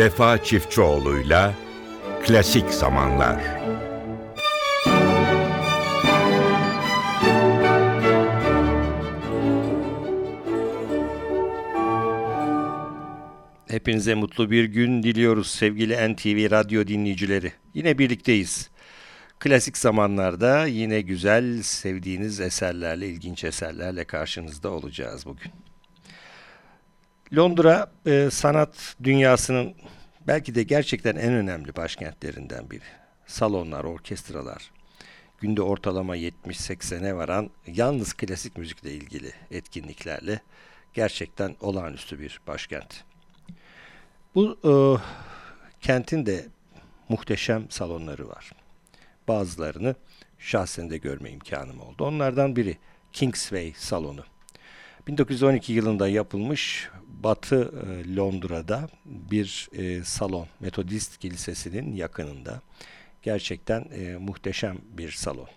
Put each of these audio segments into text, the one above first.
Vefa Çiftçioğlu'yla Klasik Zamanlar Hepinize mutlu bir gün diliyoruz sevgili NTV Radyo dinleyicileri. Yine birlikteyiz. Klasik zamanlarda yine güzel, sevdiğiniz eserlerle, ilginç eserlerle karşınızda olacağız bugün. Londra e, sanat dünyasının belki de gerçekten en önemli başkentlerinden biri. Salonlar, orkestralar, günde ortalama 70-80'e varan yalnız klasik müzikle ilgili etkinliklerle gerçekten olağanüstü bir başkent. Bu e, kentin de muhteşem salonları var. Bazılarını şahsen de görme imkanım oldu. Onlardan biri Kingsway salonu. 1912 yılında yapılmış Batı e, Londra'da bir e, salon, Metodist Kilisesi'nin yakınında. Gerçekten e, muhteşem bir salon.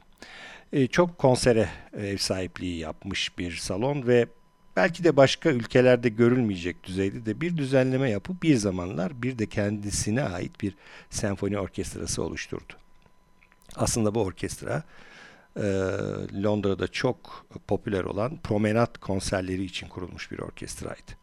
Çok konsere ev sahipliği yapmış bir salon ve belki de başka ülkelerde görülmeyecek düzeyde de bir düzenleme yapıp bir zamanlar bir de kendisine ait bir senfoni orkestrası oluşturdu. Aslında bu orkestra Londra'da çok popüler olan promenat konserleri için kurulmuş bir orkestraydı.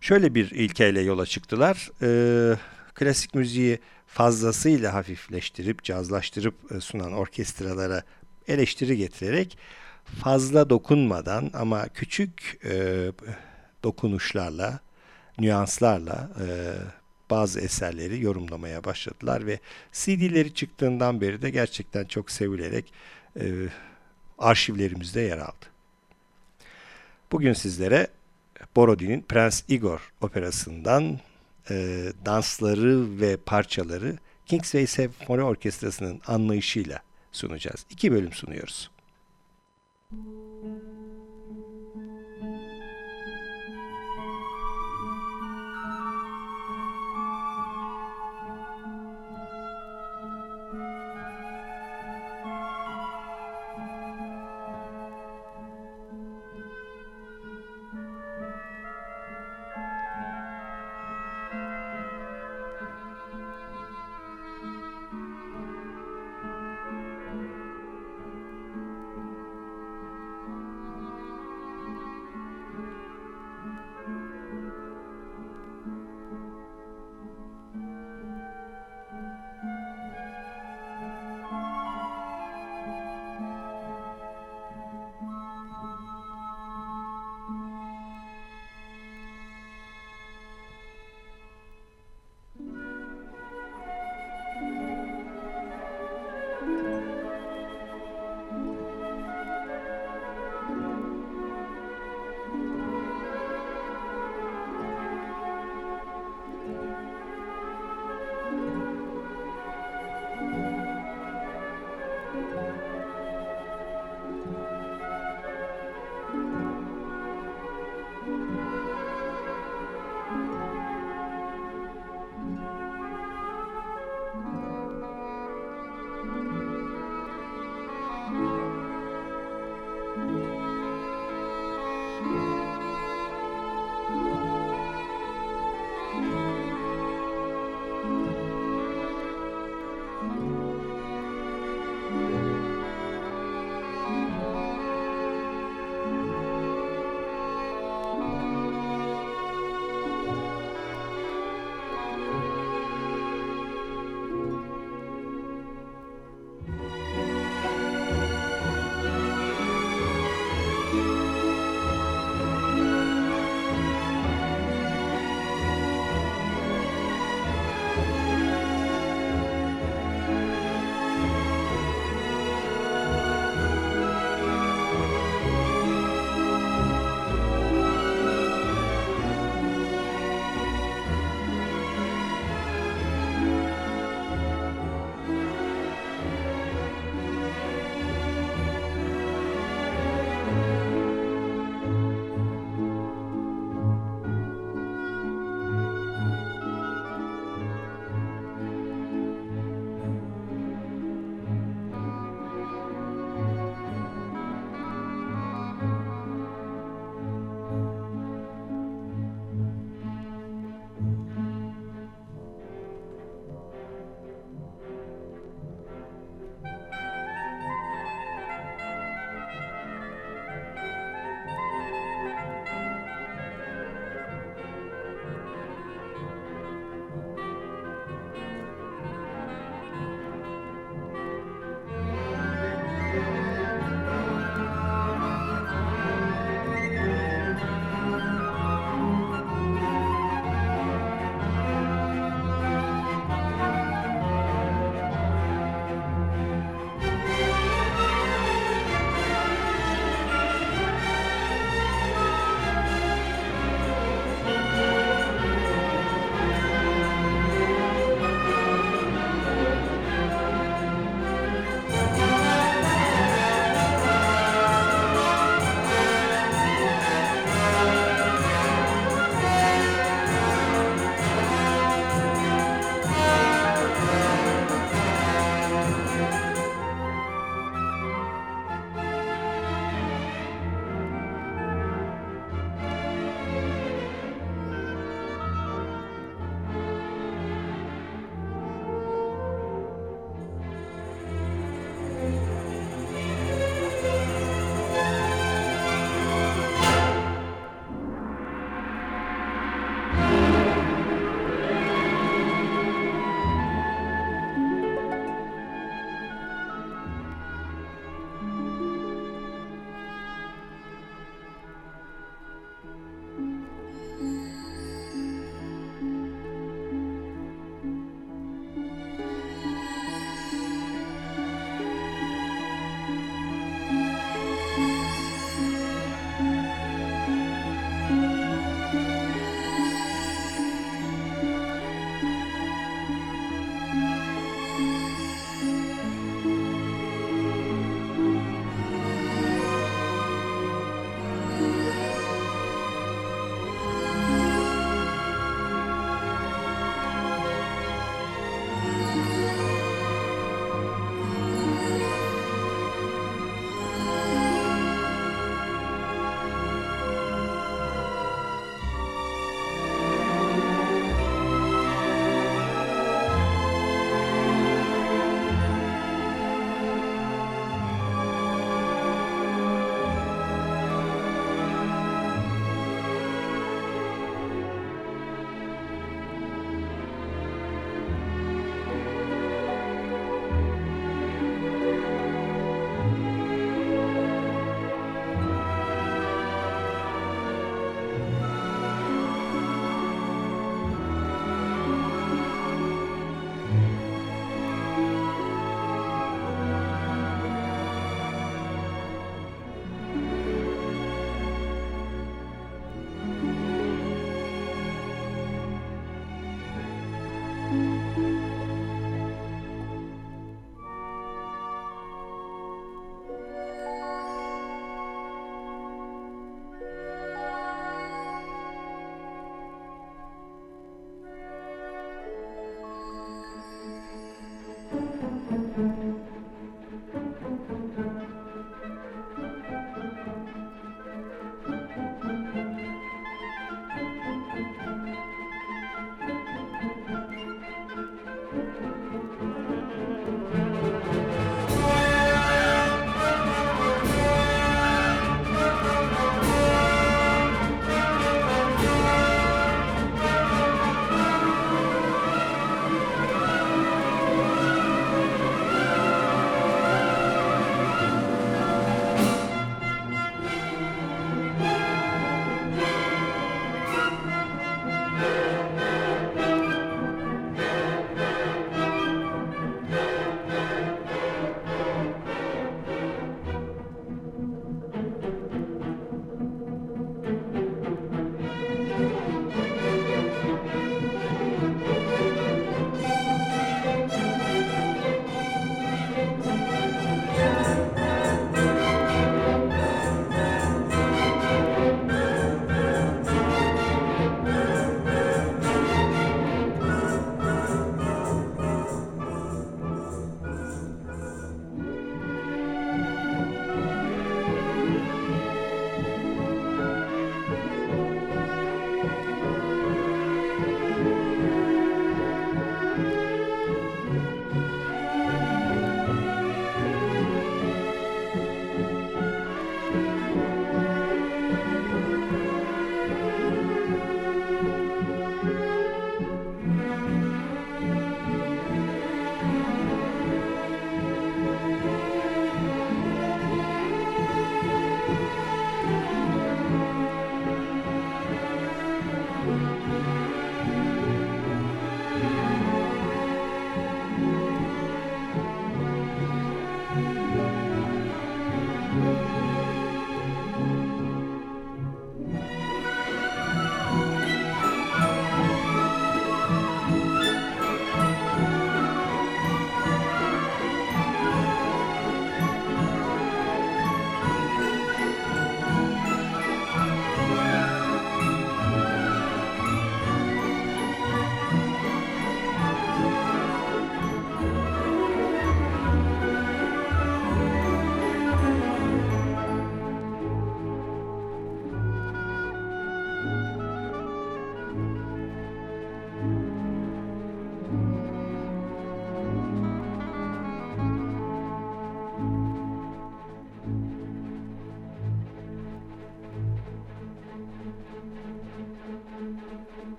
Şöyle bir ilkeyle yola çıktılar. E, klasik müziği fazlasıyla hafifleştirip, cazlaştırıp e, sunan orkestralara eleştiri getirerek fazla dokunmadan ama küçük e, dokunuşlarla, nüanslarla e, bazı eserleri yorumlamaya başladılar ve CD'leri çıktığından beri de gerçekten çok sevilerek e, arşivlerimizde yer aldı. Bugün sizlere Borodi'nin Prens Igor operasından e, dansları ve parçaları Kingsway Symphony Orkestrası'nın anlayışıyla sunacağız. İki bölüm sunuyoruz. Müzik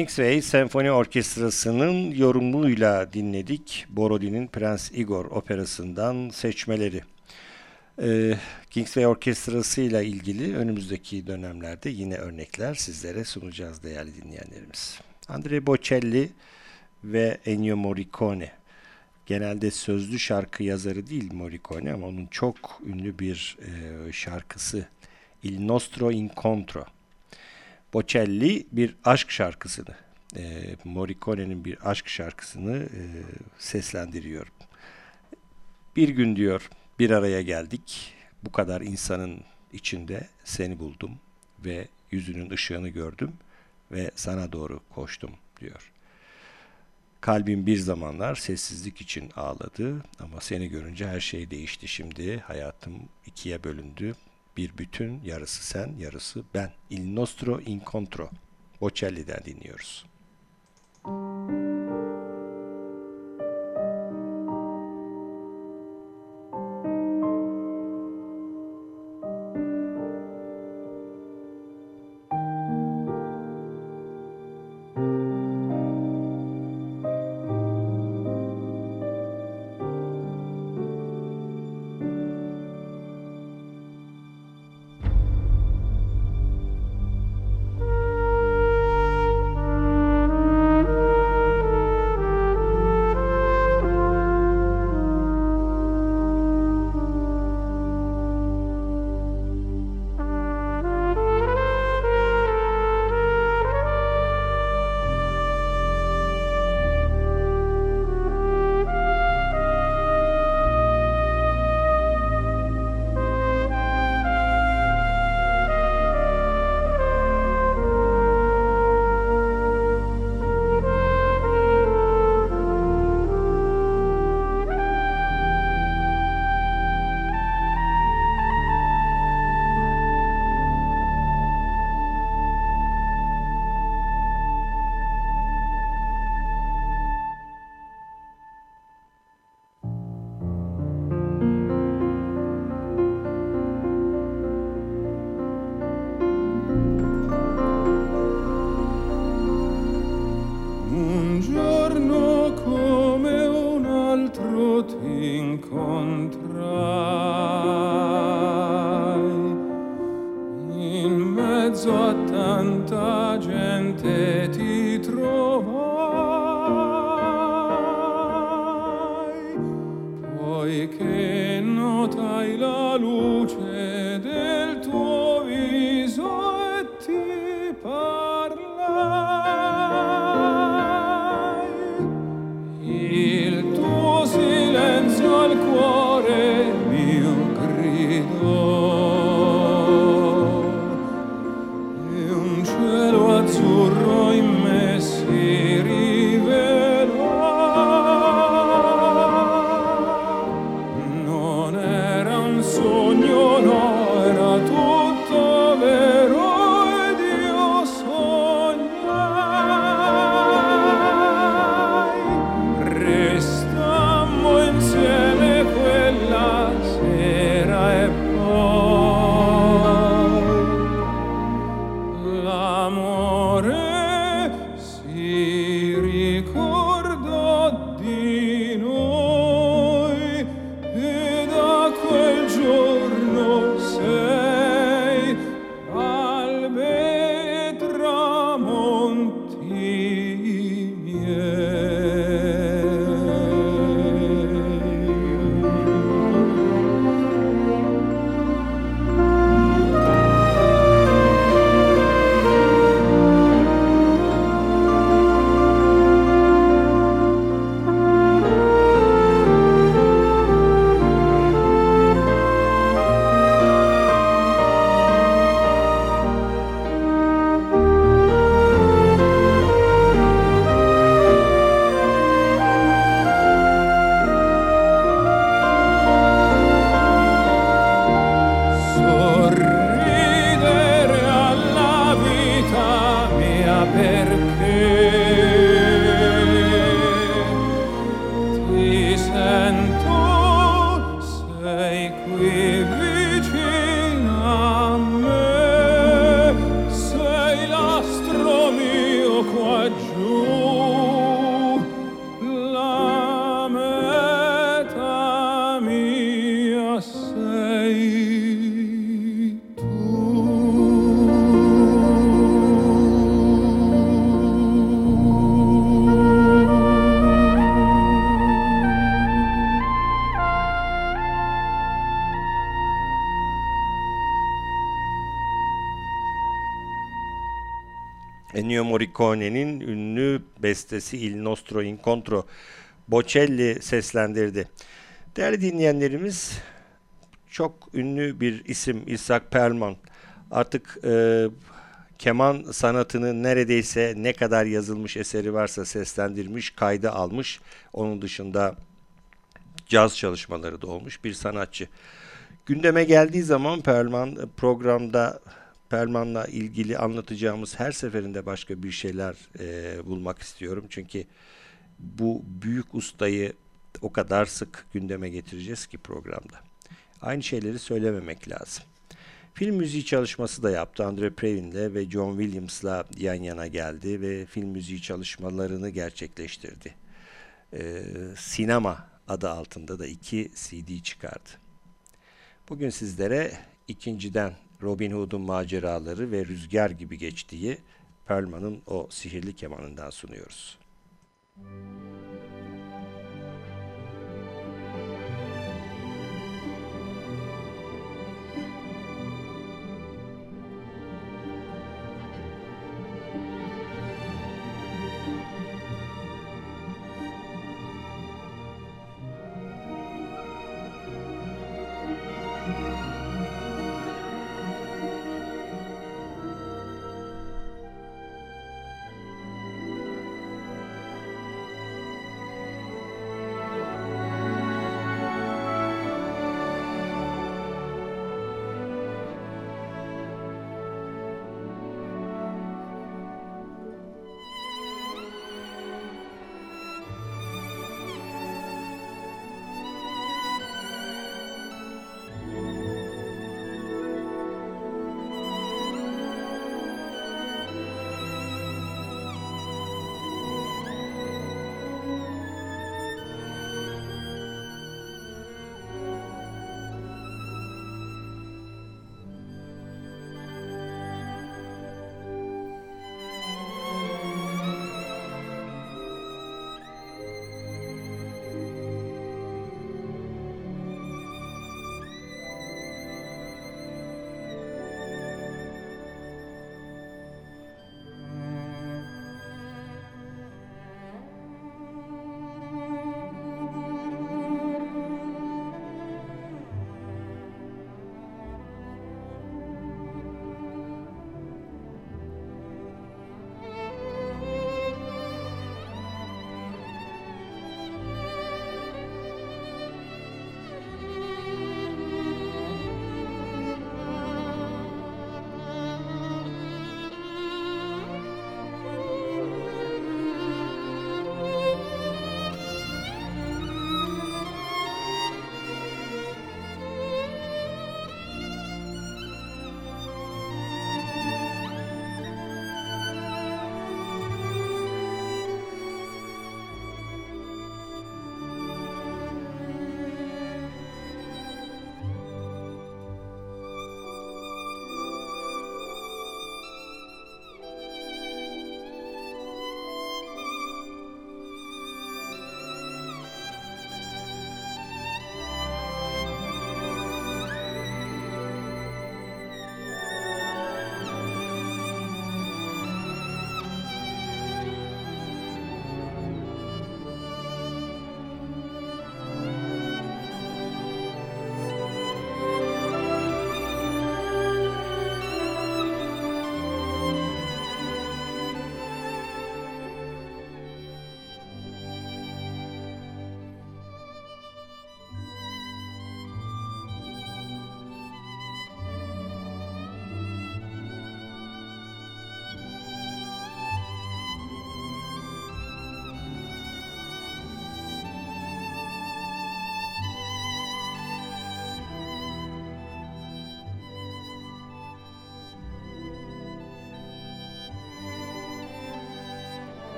Kingsway Senfoni Orkestrası'nın yorumuyla dinledik Borodi'nin Prens Igor operasından seçmeleri. Ee, Kingsway Orkestrası ile ilgili önümüzdeki dönemlerde yine örnekler sizlere sunacağız değerli dinleyenlerimiz. Andre Bocelli ve Ennio Morricone. Genelde sözlü şarkı yazarı değil Morricone ama onun çok ünlü bir e, şarkısı Il Nostro Incontro. Bocelli bir aşk şarkısını, e, Morricone'nin bir aşk şarkısını e, seslendiriyor. Bir gün diyor bir araya geldik, bu kadar insanın içinde seni buldum ve yüzünün ışığını gördüm ve sana doğru koştum diyor. Kalbim bir zamanlar sessizlik için ağladı ama seni görünce her şey değişti şimdi. Hayatım ikiye bölündü bir bütün, yarısı sen, yarısı ben. Il nostro incontro. Bocelli'den dinliyoruz. notai la luce. Ennio Morricone'nin ünlü bestesi Il Nostro Incontro Bocelli seslendirdi. Değerli dinleyenlerimiz çok ünlü bir isim Isaac Perlman. Artık e, keman sanatını neredeyse ne kadar yazılmış eseri varsa seslendirmiş, kayda almış. Onun dışında caz çalışmaları da olmuş bir sanatçı. Gündeme geldiği zaman Perlman programda Perlman'la ilgili anlatacağımız her seferinde başka bir şeyler e, bulmak istiyorum. Çünkü bu büyük ustayı o kadar sık gündeme getireceğiz ki programda. Aynı şeyleri söylememek lazım. Film müziği çalışması da yaptı. Andre Previn'le ve John Williams'la yan yana geldi ve film müziği çalışmalarını gerçekleştirdi. Ee, sinema adı altında da iki CD çıkardı. Bugün sizlere ikinciden Robin Hood'un maceraları ve rüzgar gibi geçtiği Perlman'ın o sihirli kemanından sunuyoruz. Müzik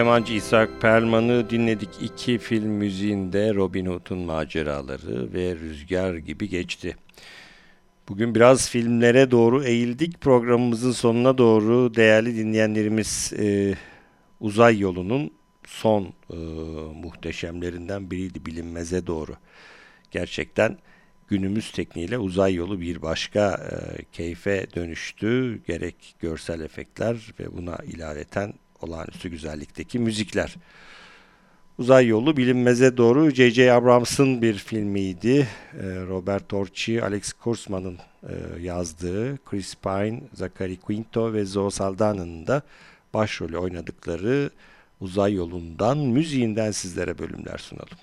Kemancı İshak Perlman'ı dinledik. iki film müziğinde Robin Hood'un maceraları ve Rüzgar gibi geçti. Bugün biraz filmlere doğru eğildik. Programımızın sonuna doğru değerli dinleyenlerimiz e, Uzay Yolu'nun son e, muhteşemlerinden biriydi bilinmeze doğru. Gerçekten günümüz tekniğiyle uzay yolu bir başka e, keyfe dönüştü. Gerek görsel efektler ve buna ilaveten olağanüstü güzellikteki müzikler. Uzay Yolu bilinmeze doğru J.J. Abrams'ın bir filmiydi. Ee, Robert Torchi, Alex Kursman'ın e, yazdığı, Chris Pine, Zachary Quinto ve Zoe Saldana'nın da başrolü oynadıkları Uzay Yolu'ndan, müziğinden sizlere bölümler sunalım.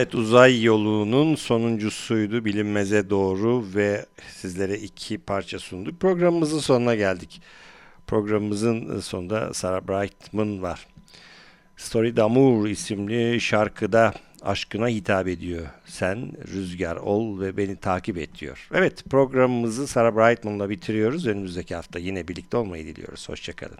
Evet uzay yolunun sonuncusuydu bilinmeze doğru ve sizlere iki parça sunduk. Programımızın sonuna geldik. Programımızın sonunda Sarah Brightman var. Story d'Amour isimli şarkıda aşkına hitap ediyor. Sen rüzgar ol ve beni takip et diyor. Evet programımızı Sarah Brightman'la bitiriyoruz. Önümüzdeki hafta yine birlikte olmayı diliyoruz. Hoşçakalın.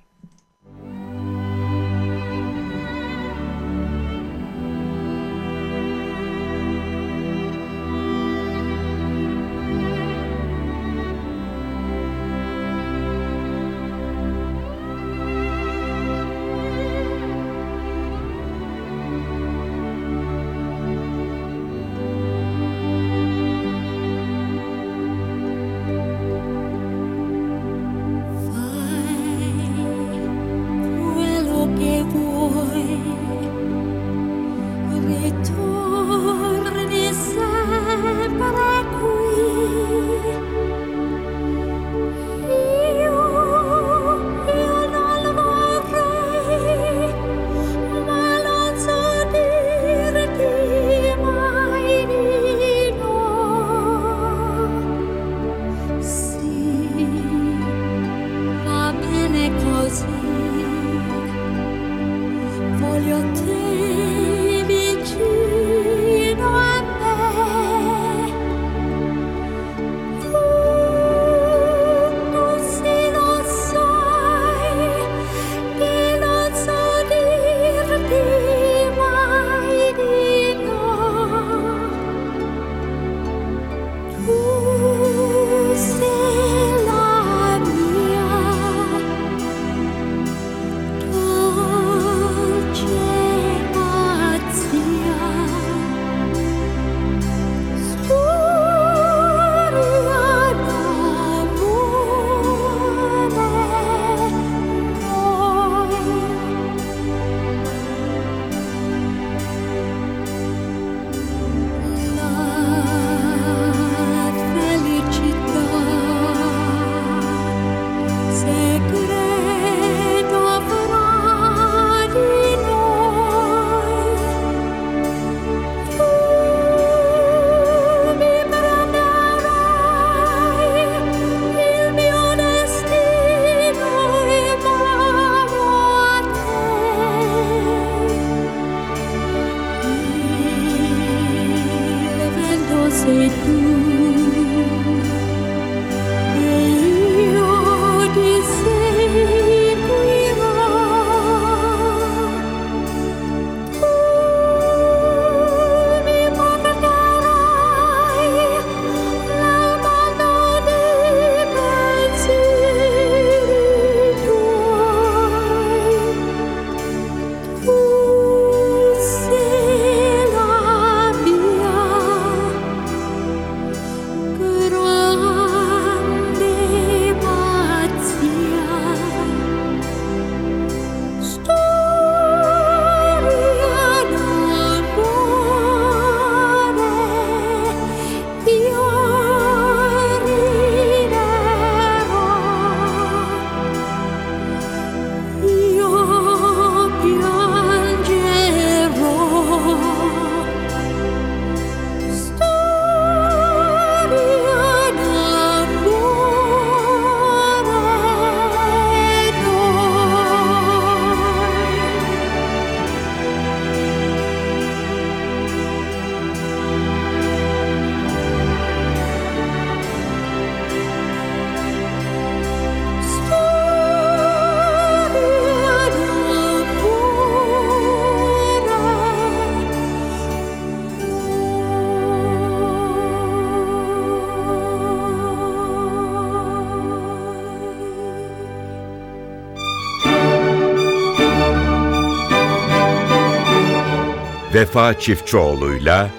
Vefa Çiftçioğlu'yla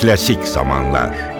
Klasik Zamanlar